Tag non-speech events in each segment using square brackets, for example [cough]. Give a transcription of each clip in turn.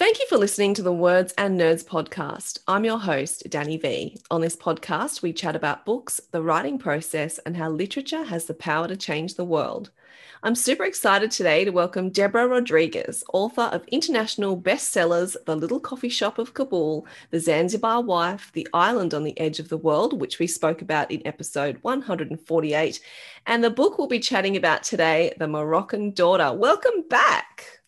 Thank you for listening to the Words and Nerds podcast. I'm your host, Danny V. On this podcast, we chat about books, the writing process, and how literature has the power to change the world. I'm super excited today to welcome Deborah Rodriguez, author of international bestsellers The Little Coffee Shop of Kabul, The Zanzibar Wife, The Island on the Edge of the World, which we spoke about in episode 148, and the book we'll be chatting about today, The Moroccan Daughter. Welcome back.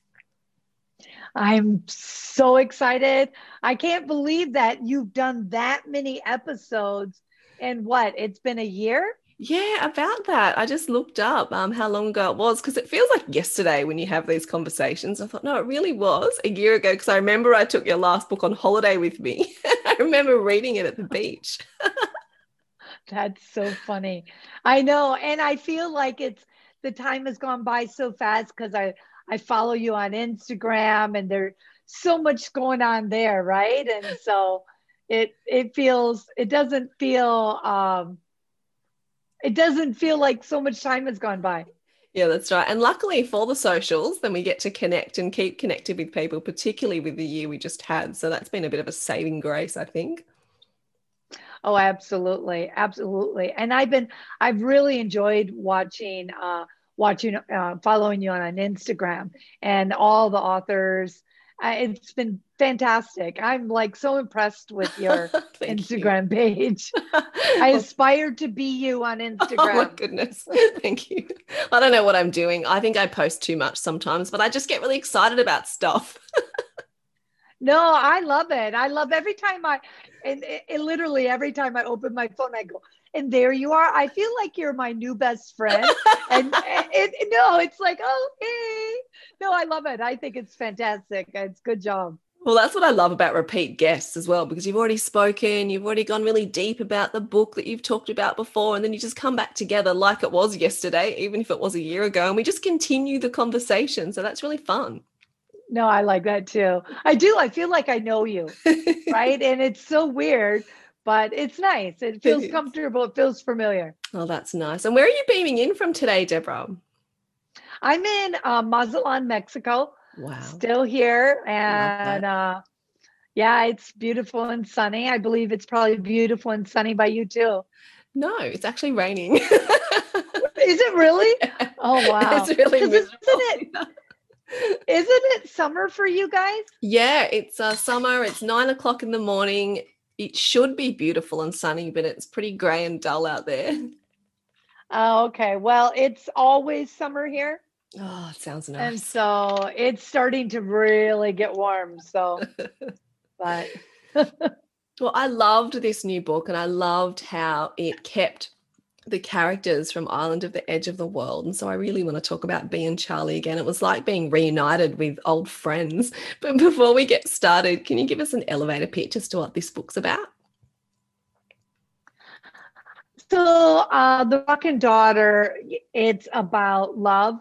I'm so excited. I can't believe that you've done that many episodes in what? It's been a year? Yeah, about that. I just looked up um, how long ago it was because it feels like yesterday when you have these conversations. I thought, no, it really was a year ago because I remember I took your last book on holiday with me. [laughs] I remember reading it at the beach. [laughs] That's so funny. I know. And I feel like it's the time has gone by so fast because I I follow you on Instagram and there's so much going on there, right? And so it it feels it doesn't feel um it doesn't feel like so much time has gone by. Yeah, that's right. And luckily for the socials, then we get to connect and keep connected with people, particularly with the year we just had. So that's been a bit of a saving grace, I think. Oh, absolutely. Absolutely. And I've been, I've really enjoyed watching uh, watching, uh, following you on, on Instagram and all the authors. Uh, it's been fantastic. I'm like so impressed with your [laughs] Instagram you. page. [laughs] I aspire to be you on Instagram. [laughs] Oh my goodness. Thank you. I don't know what I'm doing. I think I post too much sometimes, but I just get really excited about stuff. no, I love it. I love every time I, and it, it, literally every time I open my phone, I go, and there you are. I feel like you're my new best friend. and [laughs] no, it's like, oh, hey. No, I love it. I think it's fantastic. It's good job. Well, that's what I love about repeat guests as well, because you've already spoken, you've already gone really deep about the book that you've talked about before, and then you just come back together like it was yesterday, even if it was a year ago, and we just continue the conversation. So that's really fun. No, I like that too. I do. I feel like I know you, [laughs] right? and it's so weird but it's nice. It feels comfortable. It feels familiar. Oh, that's nice. And where are you beaming in from today, Deborah? I'm in uh, Mazatlan, Mexico. Wow. Still here. And uh, yeah, it's beautiful and sunny. I believe it's probably beautiful and sunny by you too. No, it's actually raining. [laughs] Is it really? [laughs] Yeah. Oh, wow. It's really miserable. Isn't it, isn't it summer for you guys? Yeah, it's uh, summer. It's nine o'clock in the morning it should be beautiful and sunny, but it's pretty grey and dull out there. [laughs] Oh, okay. Well, it's always summer here. Oh, it sounds nice. And so it's starting to really get warm. So, [laughs] but. well, I loved this new book and I loved how it kept the characters from Island of the Edge of the World. And so I really want to talk about Bea and Charlie again. It was like being reunited with old friends. [laughs] But before we get started, can you give us an elevator pitch as to what this book's about? So, uh, The Moroccan Daughter, it's about love.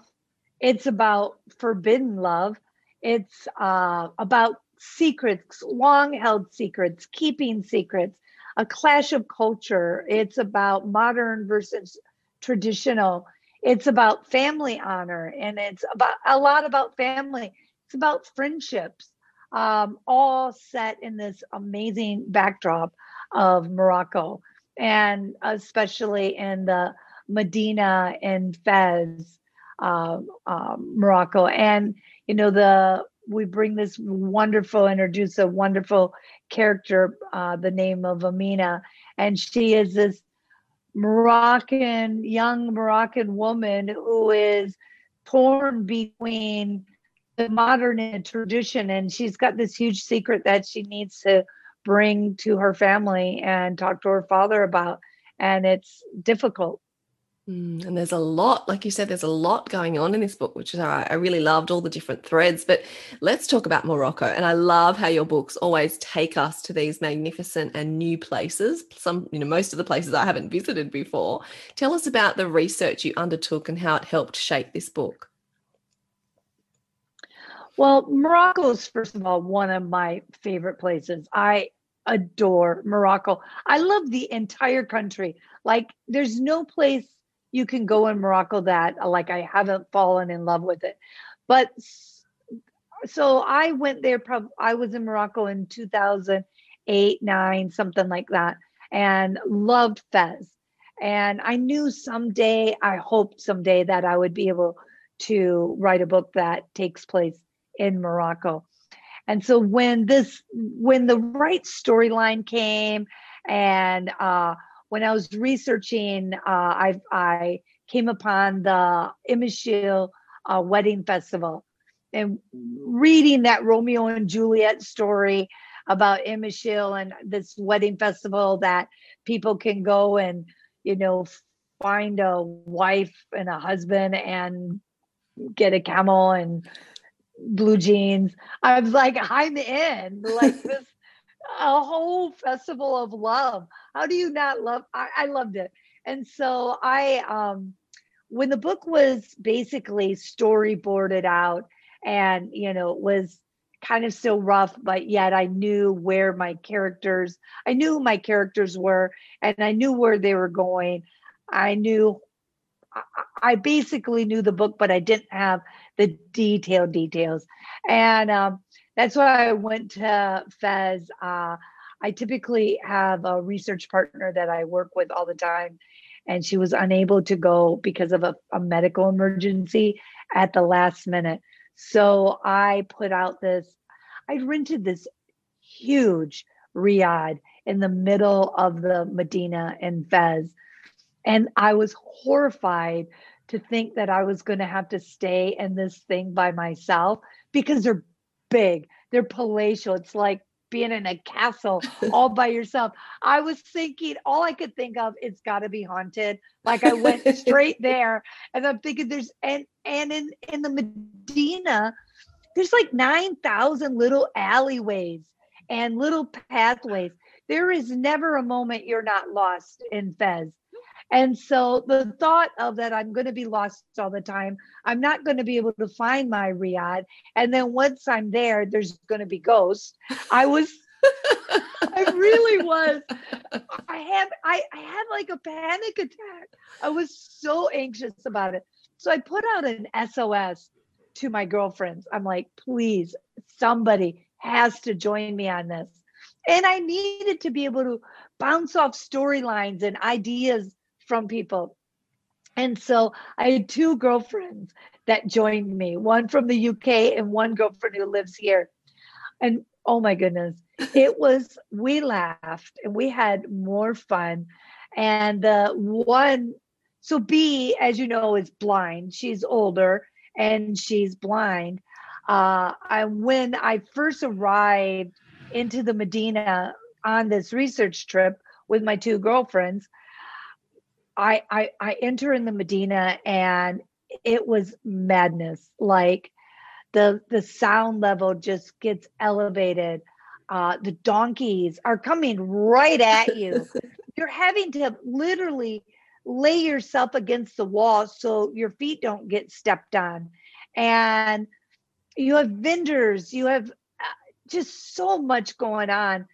It's about forbidden love. It's uh, about secrets, long held secrets, keeping secrets, a clash of culture. It's about modern versus traditional. It's about family honor and it's about a lot about family. It's about friendships, um, all set in this amazing backdrop of Morocco and especially in the Medina and Fez, uh, um, Morocco. And, you know, the we bring this wonderful, introduce a wonderful character, uh, the name of Amina. And she is this Moroccan, young Moroccan woman who is torn between the modern and tradition. And she's got this huge secret that she needs to bring to her family and talk to her father about. And it's difficult. Mm, and there's a lot, like you said, there's a lot going on in this book, which is I, I really loved all the different threads. But let's talk about Morocco. And I love how your books always take us to these magnificent and new places. Some, you know, most of the places I haven't visited before. Tell us about the research you undertook and how it helped shape this book. Well, Morocco is, first of all, one of my favorite places. I adore Morocco. I love the entire country. Like, there's no place you can go in Morocco that uh, like I haven't fallen in love with it. But so I went there. Probably I was in Morocco in 2008, nine, something like that, and loved Fez. And I knew someday, I hoped someday that I would be able to write a book that takes place in Morocco. And so when this, when the right storyline came, and uh, when I was researching, uh, I, I came upon the Imilchil uh, Wedding Festival and reading that Romeo and Juliet story about Imilchil and this wedding festival that people can go and, you know, find a wife and a husband and get a camel and blue jeans. I was like, I'm in. Like this a whole festival of love. How do you not love? I, I loved it. And so I, um, when the book was basically storyboarded out and, you know, it was kind of still rough, but yet I knew where my characters, I knew my characters were and I knew where they were going. I knew, I, I basically knew the book, but I didn't have the detailed details. And, um, that's why I went to Fez. Uh, I typically have a research partner that I work with all the time, and she was unable to go because of a, a medical emergency at the last minute. So I put out this, I rented this huge riad in the middle of the Medina in Fez. And I was horrified to think that I was going to have to stay in this thing by myself because they're big. They're palatial. It's like being in a castle all by [laughs] yourself. I was thinking, all I could think of, it's got to be haunted. Like I went [laughs] straight there, and I'm thinking, there's and and in in the Medina, there's like nine thousand little alleyways and little pathways. There is never a moment you're not lost in Fez. And so the thought of that I'm going to be lost all the time, I'm not going to be able to find my riad. And then once I'm there, there's going to be ghosts. I was, [laughs] I really was. I had, I, I had like a panic attack. I was so anxious about it. So I put out an SOS to my girlfriends. I'm like, please, somebody has to join me on this. And I needed to be able to bounce off storylines and ideas from people. And so I had two girlfriends that joined me, one from the UK and one girlfriend who lives here. And oh my goodness, [laughs] it was, we laughed and we had more fun. And the one, so Bea, as you know, is blind. She's older and she's blind. Uh, I, when I first arrived into the Medina on this research trip with my two girlfriends, I, I I enter in the Medina and it was madness. Like the the sound level just gets elevated. Uh, the donkeys are coming right at you. [laughs] You're having to literally lay yourself against the wall so your feet don't get stepped on. And you have vendors, you have uh, just so much going on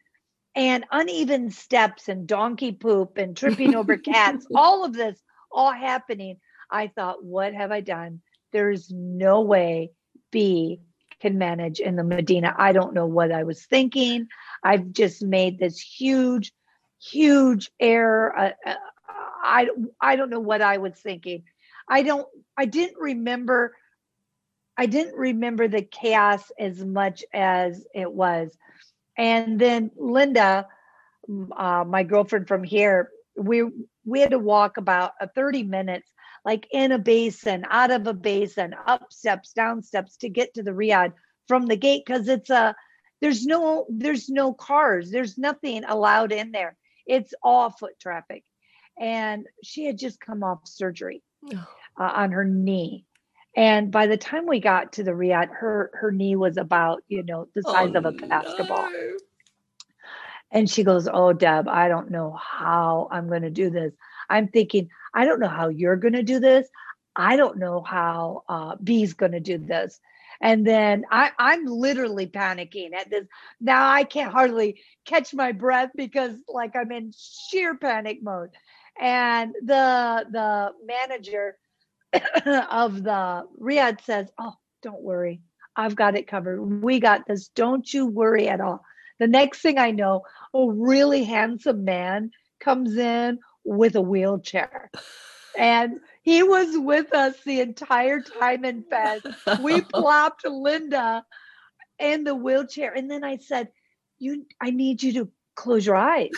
and uneven steps and donkey poop and tripping over [laughs] cats, all of this all happening. I thought, what have I done? There's no way Bea can manage in the Medina. I don't know what I was thinking. I've just made this huge, huge error. Uh, uh, I I don't know what I was thinking. I don't. I didn't remember. I didn't remember the chaos as much as it was. And then Linda, uh, my girlfriend from here, we we had to walk about a 30 minutes like in a basin, out of a basin, up steps, down steps to get to the Riad from the gate because it's a there's no there's no cars, there's nothing allowed in there. It's all foot traffic. And she had just come off surgery uh, on her knee. And by the time we got to the Riad, her her knee was about, you know, the size oh, of a basketball. No. And she goes, Oh, Deb, I don't know how I'm going to do this. I'm thinking, I don't know how you're going to do this. I don't know how uh, Bea's going to do this. And then I, I'm literally panicking at this. Now I can't hardly catch my breath because like I'm in sheer panic mode. And the the manager [coughs] of the Riad says, "Oh, don't worry, I've got it covered. We got this. Don't you worry at all." The next thing I know, a really handsome man comes in with a wheelchair. And he was with us the entire time in Fez. We [laughs] plopped Linda in the wheelchair. And then I said, You I need you to close your eyes.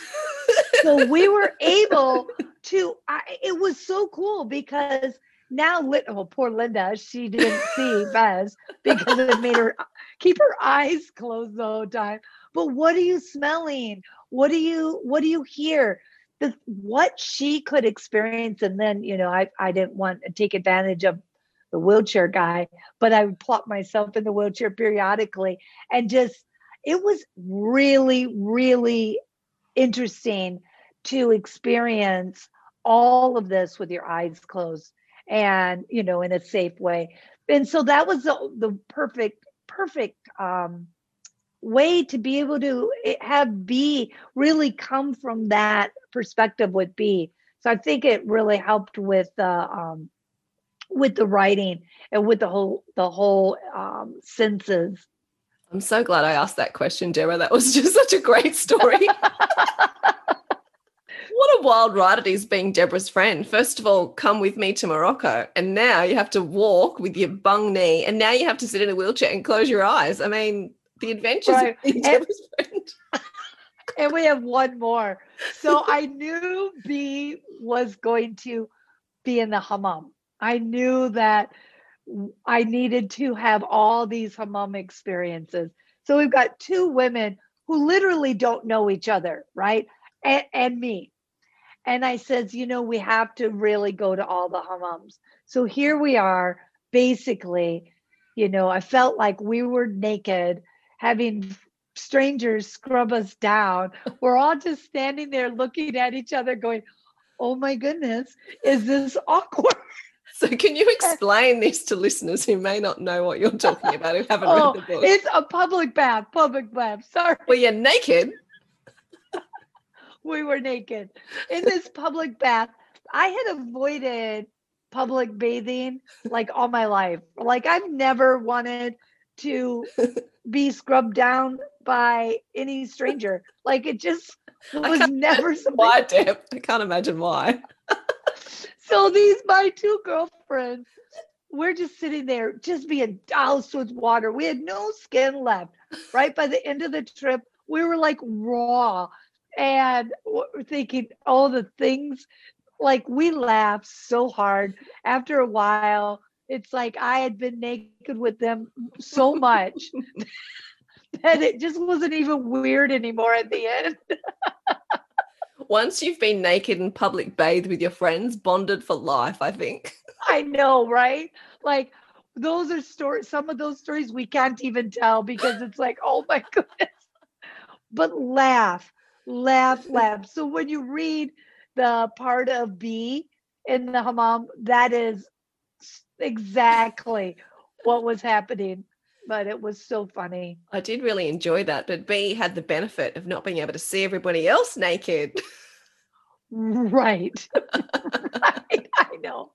so we were [laughs] able to I, it was so cool because now oh poor Linda, she didn't see Fez because it made her keep her eyes closed the whole time. But what are you smelling? What do you what do you hear? the what she could experience and then you know i i didn't want to take advantage of the wheelchair guy but i would plop myself in the wheelchair periodically and just it was really really interesting to experience all of this with your eyes closed and you know in a safe way and so that was the, the perfect perfect um way to be able to eh, have Bea really come from that perspective with Bea. So I think it really helped with the um, with the writing and with the whole the whole um, senses. I'm so glad I asked that question, Deborah. That was just such a great story. [laughs] what a wild ride it is being Deborah's friend. First of all, come with me to Morocco, and now you have to walk with your bung knee, and now you have to sit in a wheelchair and close your eyes. I mean, the adventures of being Deborah's friend. [laughs] and we have one more. So I knew Bea was going to be in the hammam. I knew that I needed to have all these hammam experiences. So we've got two women who literally don't know each other, right? And, and me. And I says, you know, we have to really go to all the hammams. So here we are, basically, you know, I felt like we were naked having strangers scrub us down. [laughs] We're all just standing there looking at each other, going, Oh my goodness, is this awkward? [laughs] So, can you explain this to listeners who may not know what you're talking about, who haven't oh, read the book? It's a public bath, public bath. Sorry. Well, you're naked. We were naked in this public bath. I had avoided public bathing like all my life. Like, I've never wanted to [laughs] be scrubbed down by any stranger. Like it just was never something. Why, Deb? I can't imagine why. [laughs] so these my two girlfriends, we're just sitting there, just being doused with water. We had no skin left. Right by the end of the trip, we were like raw, and we're thinking all the things. Like we laughed so hard. After a while, it's like I had been naked with them so much [laughs] that it just wasn't even weird anymore at the end. Once you've been naked in public bathed with your friends, bonded for life, I think. I know, right? Like those are stories, some of those stories we can't even tell because it's like, oh my [laughs] goodness. But laugh, laugh, [laughs] laugh. So when you read the part of Bea in the hammam, that is exactly what was happening. But it was so funny. I did really enjoy that. But Bea had the benefit of not being able to see everybody else naked. [laughs] Right. right. [laughs] I know.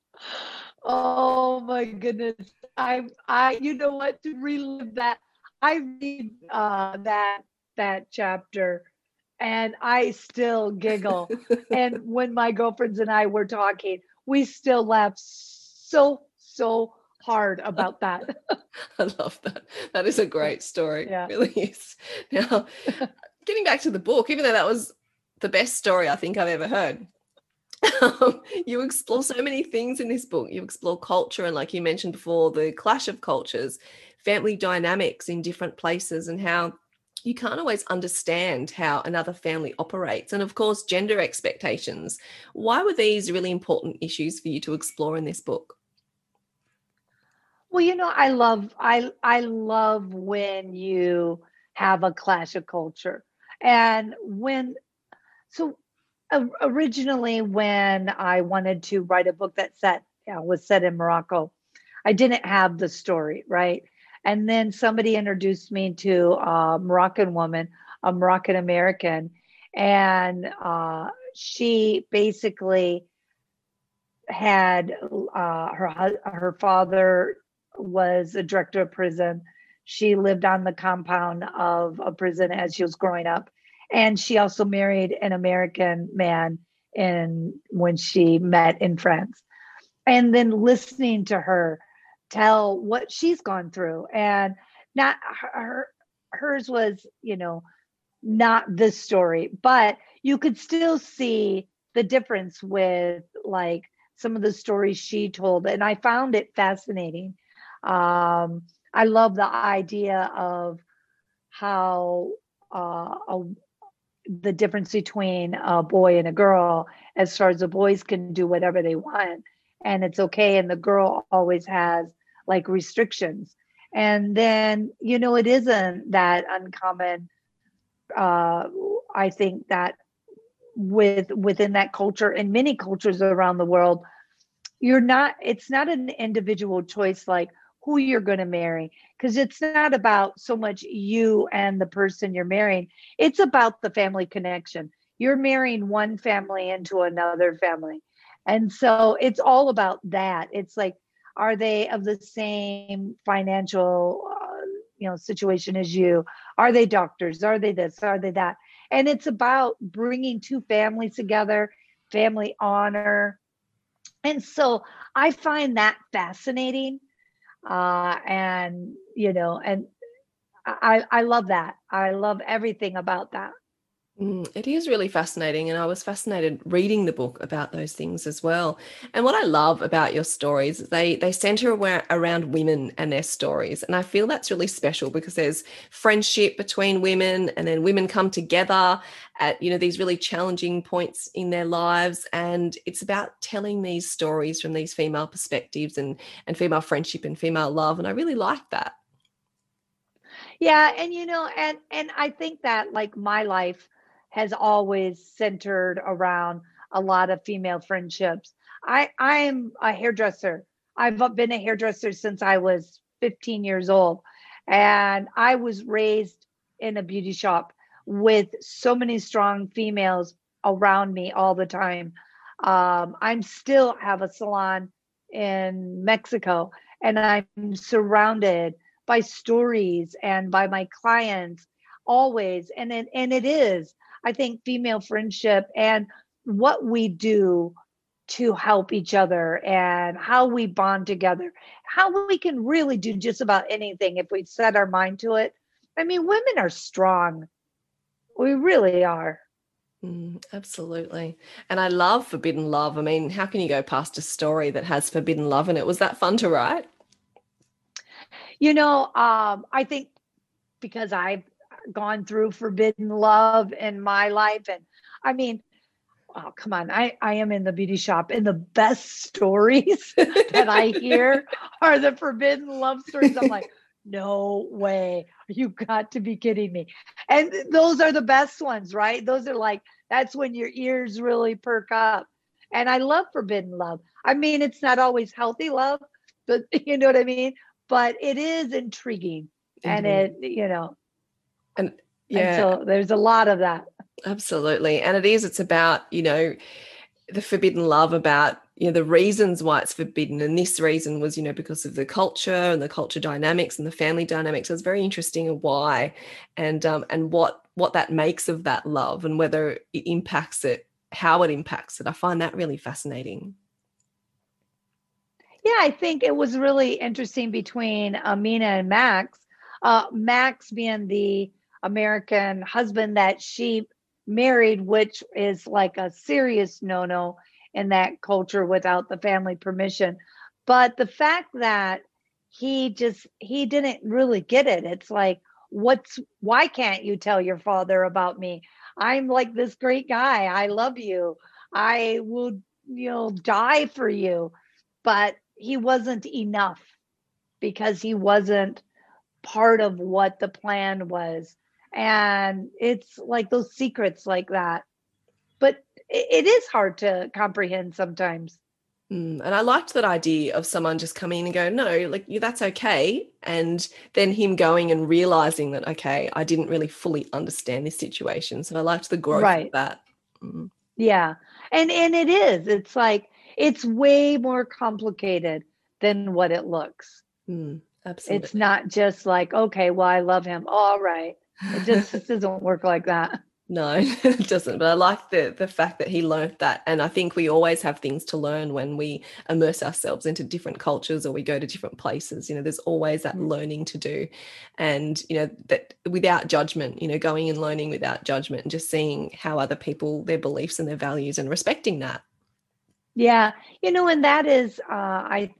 Oh my goodness. I I you know what to relive that. I read uh that that chapter and I still giggle. [laughs] and when my girlfriends and I were talking, we still laugh so so hard about that. [laughs] I love that. That is a great story. Yeah. It really is. Now, [laughs] getting back to the book, even though that was the best story I think I've ever heard. Um, you explore so many things in this book. You explore culture, and like you mentioned before, the clash of cultures, family dynamics in different places, and how you can't always understand how another family operates. And of course, gender expectations. Why were these really important issues for you to explore in this book? Well, you know, I love I I love when you have a clash of culture. And when so originally when I wanted to write a book that set yeah, was set in Morocco, I didn't have the story, right? And then somebody introduced me to a Moroccan woman, a Moroccan American, and uh, she basically had uh, her her father was a director of prison. She lived on the compound of a prison as she was growing up, and she also married an American man in when she met in France. And then listening to her tell what she's gone through, and not her hers was you know not this story, but you could still see the difference with like some of the stories she told, and I found it fascinating. Um, I love the idea of how uh, a, the difference between a boy and a girl, as far as the boys can do whatever they want, and it's okay, and the girl always has like restrictions. And then, you know, it isn't that uncommon. Uh, I think that with within that culture and many cultures around the world, you're not. It's not an individual choice like who you're going to marry because it's not about so much you and the person you're marrying. It's about the family connection. You're marrying one family into another family. And so it's all about that. It's like, are they of the same financial, uh, you know, situation as you? Are they doctors? Are they this? Are they that? And it's about bringing two families together, family honor. And so I find that fascinating. Uh, and, you know, and I, I love that. I love everything about that. Mm, it is really fascinating, and I was fascinated reading the book about those things as well. And what I love about your stories, they they center around women and their stories, and I feel that's really special because there's friendship between women, and then women come together at you know these really challenging points in their lives, and it's about telling these stories from these female perspectives and and female friendship and female love, and I really like that. Yeah, and you know, and and I think that like my life has always centered around a lot of female friendships. I I'm a hairdresser. I've been a hairdresser since I was 15 years old, and I was raised in a beauty shop with so many strong females around me all the time. Um, I'm still have a salon in Mexico, and I'm surrounded by stories and by my clients always and it, and it is i think female friendship and what we do to help each other and how we bond together how we can really do just about anything if we set our mind to it i mean women are strong we really are Mm, absolutely. And I love Forbidden Love. I mean, how can you go past a story that has forbidden love in it? Was that fun to write? You know, um, I think because I've gone through forbidden love in my life, and I mean, oh come on. I i am in the beauty shop and the best [laughs] stories that i hear are the forbidden love stories. I'm like no way. You got to be kidding me. And those are the best ones right? Those are like that's when your ears really perk up. And i love forbidden love. I mean it's not always healthy love but [laughs] you know what i mean? But it is intriguing. And Mhm. it you know And and yeah, so there's a lot of that. Absolutely. And it is, it's about, you know, the forbidden love about you know the reasons why it's forbidden. And this reason was you know because of the culture and the culture dynamics and the family dynamics. So it's very interesting why and um and what what that makes of that love and whether it impacts it how it impacts it. I find that really fascinating. Yeah, I think it was really interesting between Amina and Max. Uh, Max being the American husband that she married, which is like a serious no no in that culture without the family permission. But the fact that he just, he didn't really get it. It's like, what's, why can't you tell your father about me? I'm like this great guy. I love you. I will, you know, die for you. But he wasn't enough because he wasn't part of what the plan was. And it's like those secrets like that. But it is hard to comprehend sometimes. Mm, and I liked that idea of someone just coming and going, no, like that's okay. And then him going and realizing that, okay, I didn't really fully understand this situation. So I liked the growth Right. of that. Mm. Yeah. And and it is. It's like it's way more complicated than what it looks. Mm, absolutely. It's not just like, okay, well, I love him. All right. It just, [laughs] doesn't work like that. No, [laughs] it doesn't. But I like the the fact that he learned that, and I think we always have things to learn when we immerse ourselves into different cultures or we go to different places. You know, there's always that learning to do, and you know that without judgment. You know, going and learning without judgment, and just seeing how other people their beliefs and their values, and respecting that. Yeah, you know, and that is, uh, I,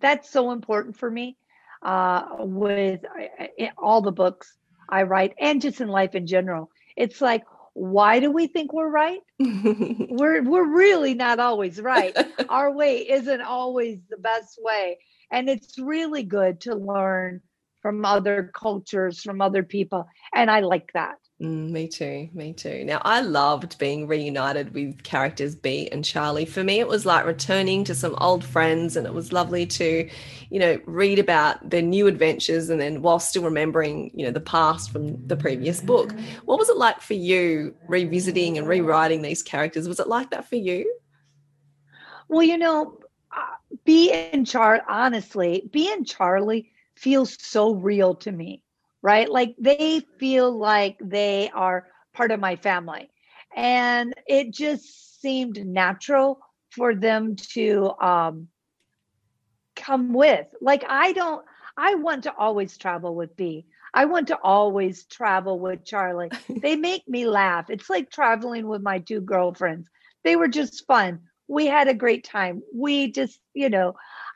that's so important for me uh, with I- I- all the books I write and just in life in general. It's like, why do we think we're right? [laughs] we're we're really not always right. [laughs] Our way isn't always the best way, and it's really good to learn from other cultures, from other people, and I like that. Mm, me too. Me too. Now, I loved being reunited with characters Bea and Charlie. For me, it was like returning to some old friends, and it was lovely to, you know, read about their new adventures and then while still remembering, you know, the past from the previous book. What was it like for you revisiting and rewriting these characters? Was it like that for you? Well, you know, uh, Bea and Char, honestly, Bea and Charlie feels so real to me, right? Like they feel like they are part of my family. And it just seemed natural for them to um, come with. Like, I don't, I want to always travel with Bea. I want to always travel with Charlie. [laughs] they make me laugh. It's like traveling with my two girlfriends. They were just fun. We had a great time. We just, you know,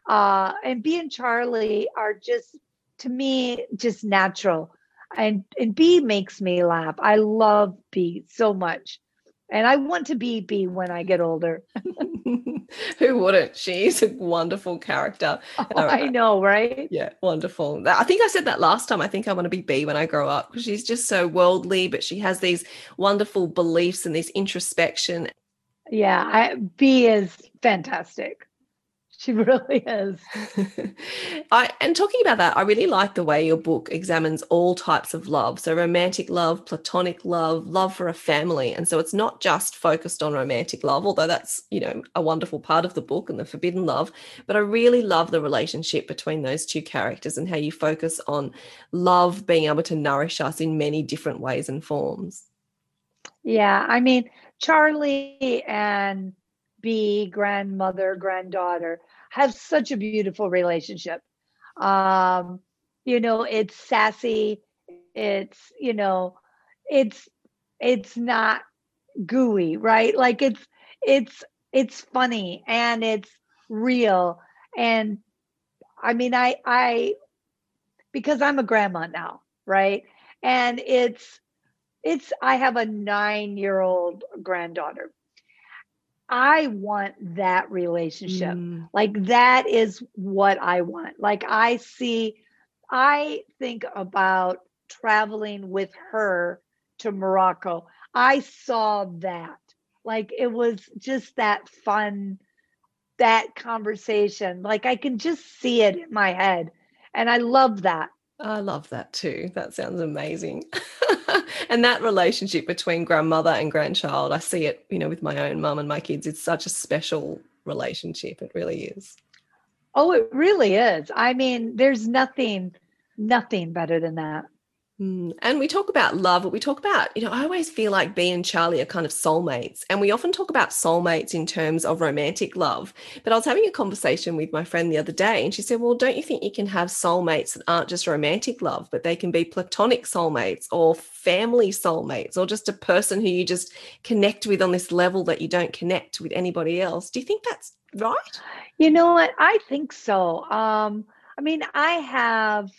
uh, and Bea and Charlie are just, to me, just natural. And and Bea makes me laugh. I love Bea so much. And I want to be Bea when I get older. [laughs] Who wouldn't? She's a wonderful character. Oh, and I know, right? Yeah, wonderful. I think I said that last time. I think I want to be Bea when I grow up because she's just so worldly, but she has these wonderful beliefs and this introspection. Yeah, I, Bea is fantastic. [laughs] She really is. [laughs] I and talking about that, I really like the way your book examines all types of love. So romantic love, platonic love, love for a family. And so it's not just focused on romantic love, although that's, you know, a wonderful part of the book and the forbidden love, but I really love the relationship between those two characters and how you focus on love being able to nourish us in many different ways and forms. Yeah, I mean, Charlie and Bea, grandmother, granddaughter, have such a beautiful relationship. Um, you know, it's sassy, it's, you know, it's it's not gooey, right? Like it's it's it's funny and it's real. And I mean, I I because I'm a grandma now, right? And it's it's I have a 9-year-old granddaughter. I want that relationship. Mm. Like that is what I want. Like I see, I think about traveling with her to Morocco. I saw that. Like it was just that fun, that conversation. Like I can just see it in my head. And I love that. I love that too. That sounds amazing. [laughs] [laughs] and that relationship between grandmother and grandchild, I see it, you know, with my own mum and my kids. It's such a special relationship. It really is. Oh, it really is. I mean, there's nothing, nothing better than that. Mm, And we talk about love, but we talk about, you know, I always feel like Bea and Charlie are kind of soulmates. And we often talk about soulmates in terms of romantic love. But I was having a conversation with my friend the other day, and she said, Well, don't you think you can have soulmates that aren't just romantic love, but they can be platonic soulmates or family soulmates or just a person who you just connect with on this level that you don't connect with anybody else? Do you think that's right? You know what? I think so. Um, I mean, I have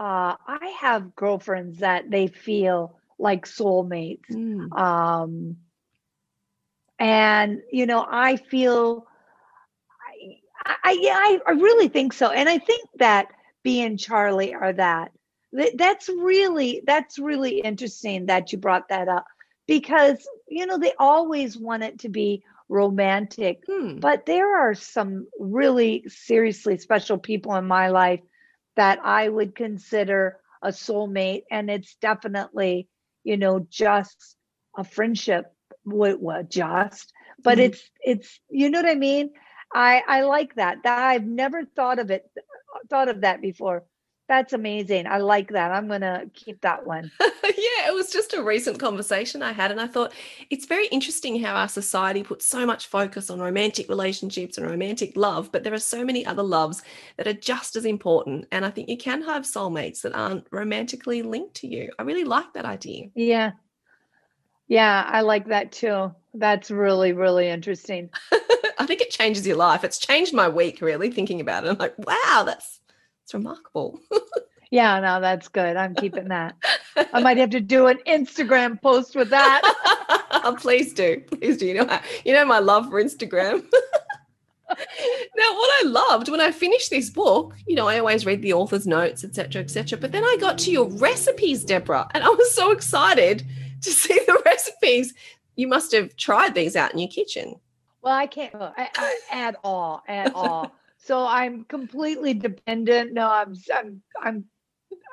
uh I have girlfriends that they feel like soulmates. Mm. Um and you know, I feel I I yeah, I, I really think so. And I think that Bea and Charlie are that. Th- That's really that's really interesting that you brought that up because you know they always want it to be romantic Hmm. but there are some really seriously special people in my life that I would consider a soulmate. And it's definitely, you know, just a friendship. What, what just, but Mhm. it's, it's, you know what I mean? I, I like that. That I've never thought of it, thought of that before. That's amazing. I like that. I'm going to keep that one. [laughs] yeah, it was just a recent conversation I had. And I thought it's very interesting how our society puts so much focus on romantic relationships and romantic love, but there are so many other loves that are just as important. And I think you can have soulmates that aren't romantically linked to you. I really like that idea. Yeah. Yeah. I like that too. That's really, really interesting. [laughs] I think it changes your life. It's changed my week, really, thinking about it. I'm like, wow, that's it's remarkable. Yeah, no, that's good. I'm keeping that. I might [laughs] have to do an Instagram post with that. [laughs] please do please do you know you know my love for instagram [laughs] now what i loved when i finished this book you know i always read the author's notes etc etc but then i got to your recipes deborah and i was so excited to see the recipes you must have tried these out in your kitchen Well, I can't I, I, at all, at all. So I'm completely dependent. No, I'm I'm I'm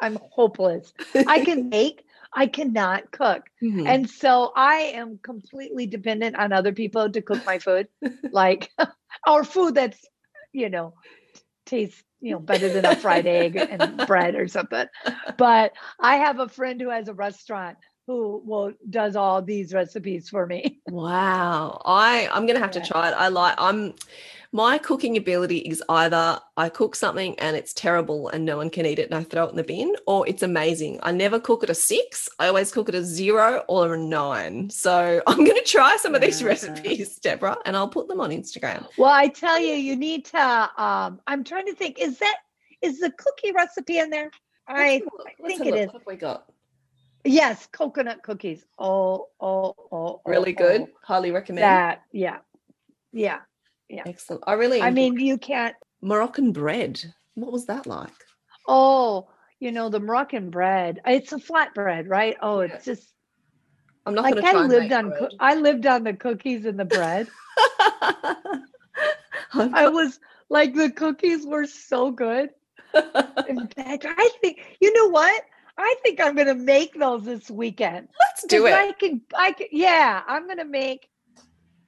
I'm hopeless. I [laughs] can make, I cannot cook. Mhm. And so I am completely dependent on other people to cook my food, [laughs] like [laughs] or food that's, you know, tastes, you know, better than a fried egg and bread or something. But I have a friend who has a restaurant who will does all these recipes for me. Wow. I I'm gonna have to try it. I like I'm my cooking ability is either I cook something and it's terrible and no one can eat it and I throw it in the bin, or it's amazing. I never cook at a six. I always cook at a zero or a nine. So [laughs] I'm gonna try some of these Yeah. recipes, Deborah, and I'll put them on Instagram. Well, I tell you, you need to. Um, I'm trying to think. Is that is the cookie recipe in there? I Let's have a look. Let's think it is. What have we got? Yes, coconut cookies. Oh, oh, oh, oh, Really good. oh. Highly recommend. That, yeah, yeah. Excellent. I really I mean, you can't. Moroccan bread. What was that like? Oh, you know the Moroccan bread. It's a flat bread, right? Oh, it's just I'm not like I lived on. bread. I lived on the cookies and the bread. [laughs] I was like the cookies were so good. [laughs] In fact, I think you know what? I think I'm gonna make those this weekend. Let's do it. I can, I can, yeah, I'm gonna make.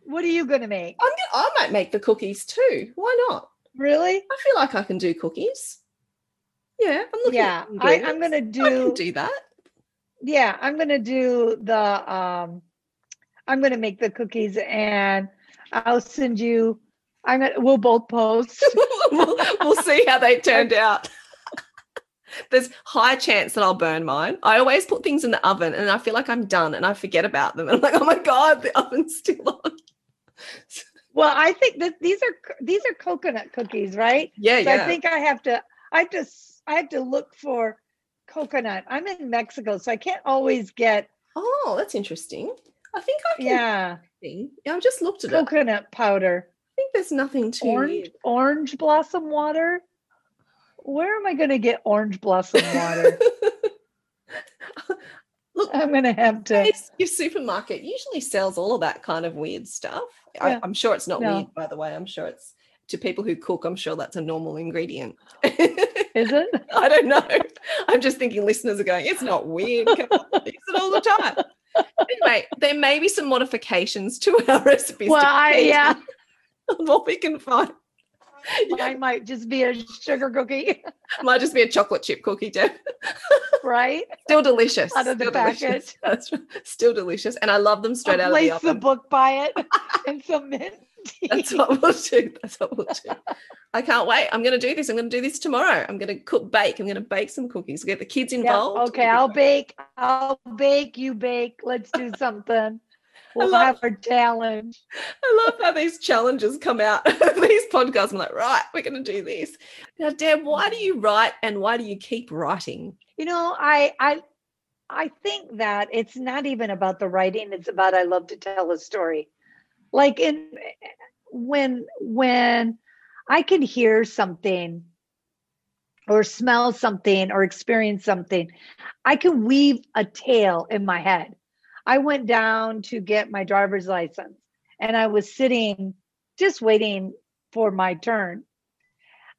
What are you gonna make? I'm gonna, I might make the cookies too. Why not? Really? I feel like I can do cookies. Yeah, I'm looking. Yeah, at I, I'm gonna do. I do. can do that. Yeah, I'm gonna do the. Um, I'm gonna make the cookies, and I'll send you. I'm gonna. We'll both post. [laughs] we'll, we'll see how they turned out. There's high chance that I'll burn mine. I always put things in the oven and I feel like I'm done and I forget about them. And I'm like, oh my God, the oven's still on. [laughs] Well, I think that these are these are coconut cookies, right? Yeah, So yeah. I think I have to. I have to. I have to look for coconut. I'm in Mexico, so I can't always get. oh, that's interesting. I think I can. Yeah. Thing. I've just looked at it. Coconut powder. I think there's nothing too Orange weird. orange blossom water. Where am I going to get orange blossom water? [laughs] Look, I'm going to have to. Your supermarket usually sells all of that kind of weird stuff. I, Yeah. I'm sure it's not No. weird, by the way. I'm sure it's to people who cook. I'm sure that's a normal ingredient. Is it? [laughs] I don't know. I'm just thinking listeners are going, it's not weird. Come on, use it all the time. Anyway, there may be some modifications to our [laughs] recipes. Well, I, yeah. [laughs] what we can find. Mine might just be a sugar cookie, Might just be a chocolate chip cookie, Deb. Right? Still delicious. Out of the Still delicious. package. [laughs] Right. Still delicious. And I love them straight I'll out of the oven. place the book by it [laughs] and some mint. That's what we'll do. That's what we'll do. I can't wait. I'm going to do this. I'm going to do this tomorrow. I'm going to cook, bake. I'm going to bake some cookies. Get the kids Yeah, involved. okay, I'll bake. I'll bake. You bake. Let's do something. We'll love- have our challenge. I love how these challenges come out. [laughs] these podcasts. I'm like, right, we're going to do this. Now, Deb, why do you write and why do you keep writing? You know, I I I think that it's not even about the writing. It's about I love to tell a story. Like in when when I can hear something or smell something or experience something, I can weave a tale in my head. I went down to get my driver's license and I was sitting just waiting for my turn.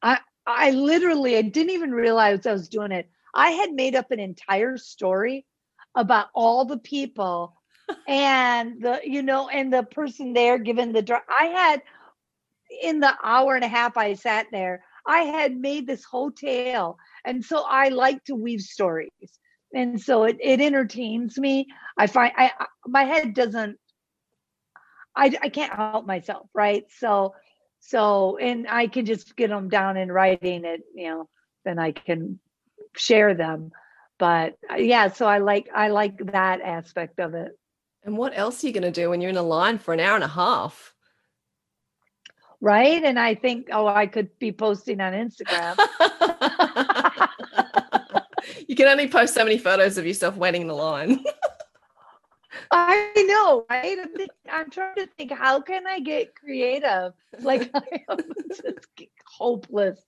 I I literally I didn't even realize I was doing it. I had made up an entire story about all the people [laughs] and the you know and the person there given the dri- I had in the hour and a half I sat there, I had made this whole tale. And so I like to weave stories. And so it, it entertains me. I find I I- my head doesn't I I can't help myself, right? So so and I can just get them down in writing it, you know, then I can share them. But uh, yeah, so I like I like that aspect of it. And what else are you going to do when you're in a line for an hour and a half? Right. And I think, oh, I could be posting on Instagram. [laughs] you can only post so many photos of yourself waiting in the line. [laughs] I know, right? I'm, I'm trying to think, how can I get creative? Like [laughs] I am just hopeless.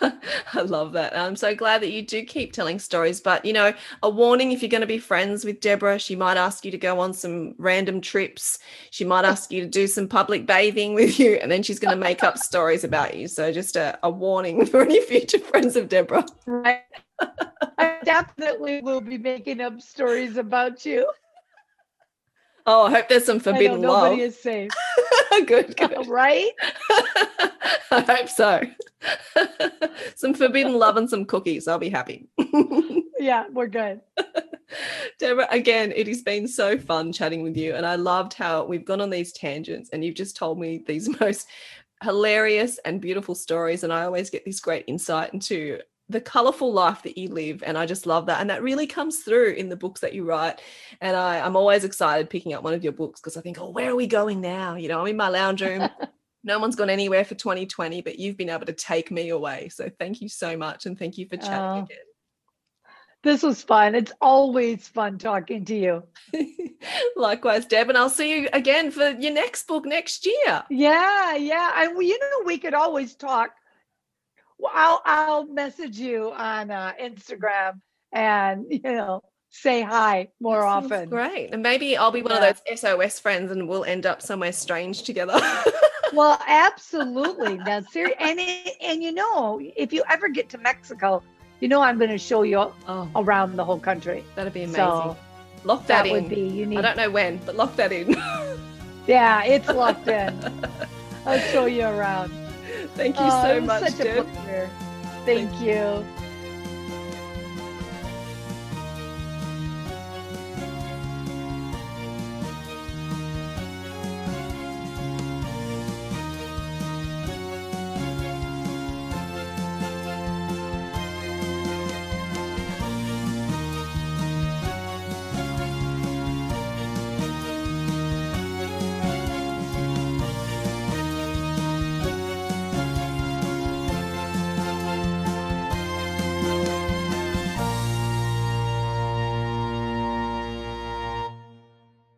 I love that. I'm so glad that you do keep telling stories. But, you know, a warning if you're going to be friends with Deborah, she might ask you to go on some random trips. She might ask you to do some public bathing with you, and then she's going to make up [laughs] stories about you. So, just a, a warning for any future friends of Deborah. Right. Definitely will be making up stories about you. Oh, I hope there's some I know forbidden nobody love. is safe. [laughs] good, good. right? [laughs] I hope so. [laughs] some forbidden love and some cookies. I'll be happy. Yeah, we're good. Deborah, again, it has been so fun chatting with you. And I loved how we've gone on these tangents and you've just told me these most hilarious and beautiful stories. And I always get this great insight into the colorful life that you live. And I just love that. And that really comes through in the books that you write. And I, I'm always excited picking up one of your books because I think, oh, where are we going now? You know, I'm in my lounge room. [laughs] no one's gone anywhere for 2020, but you've been able to take me away. So thank you so much. And thank you for chatting Oh. again. This was fun. It's always fun talking to you. [laughs] Likewise, Deb, and I'll see you again for your next book next year. Yeah, yeah. And we, you know, we could always talk. Well, I'll I'll message you on uh, Instagram and [laughs] you know say hi more often. Great. And maybe I'll be one Yeah. of those SOS friends and we'll end up somewhere strange together. [laughs] Well, absolutely. Now, serious. And it, and you know, if you ever get to Mexico, you know, I'm going to show you oh, around the whole country. that'd be amazing. So lock that, that in. would be unique. I don't know when, but lock that in. [laughs] Yeah, it's locked in. I'll show you around. Thank you Oh, so much, Deb. pleasure. Thank you.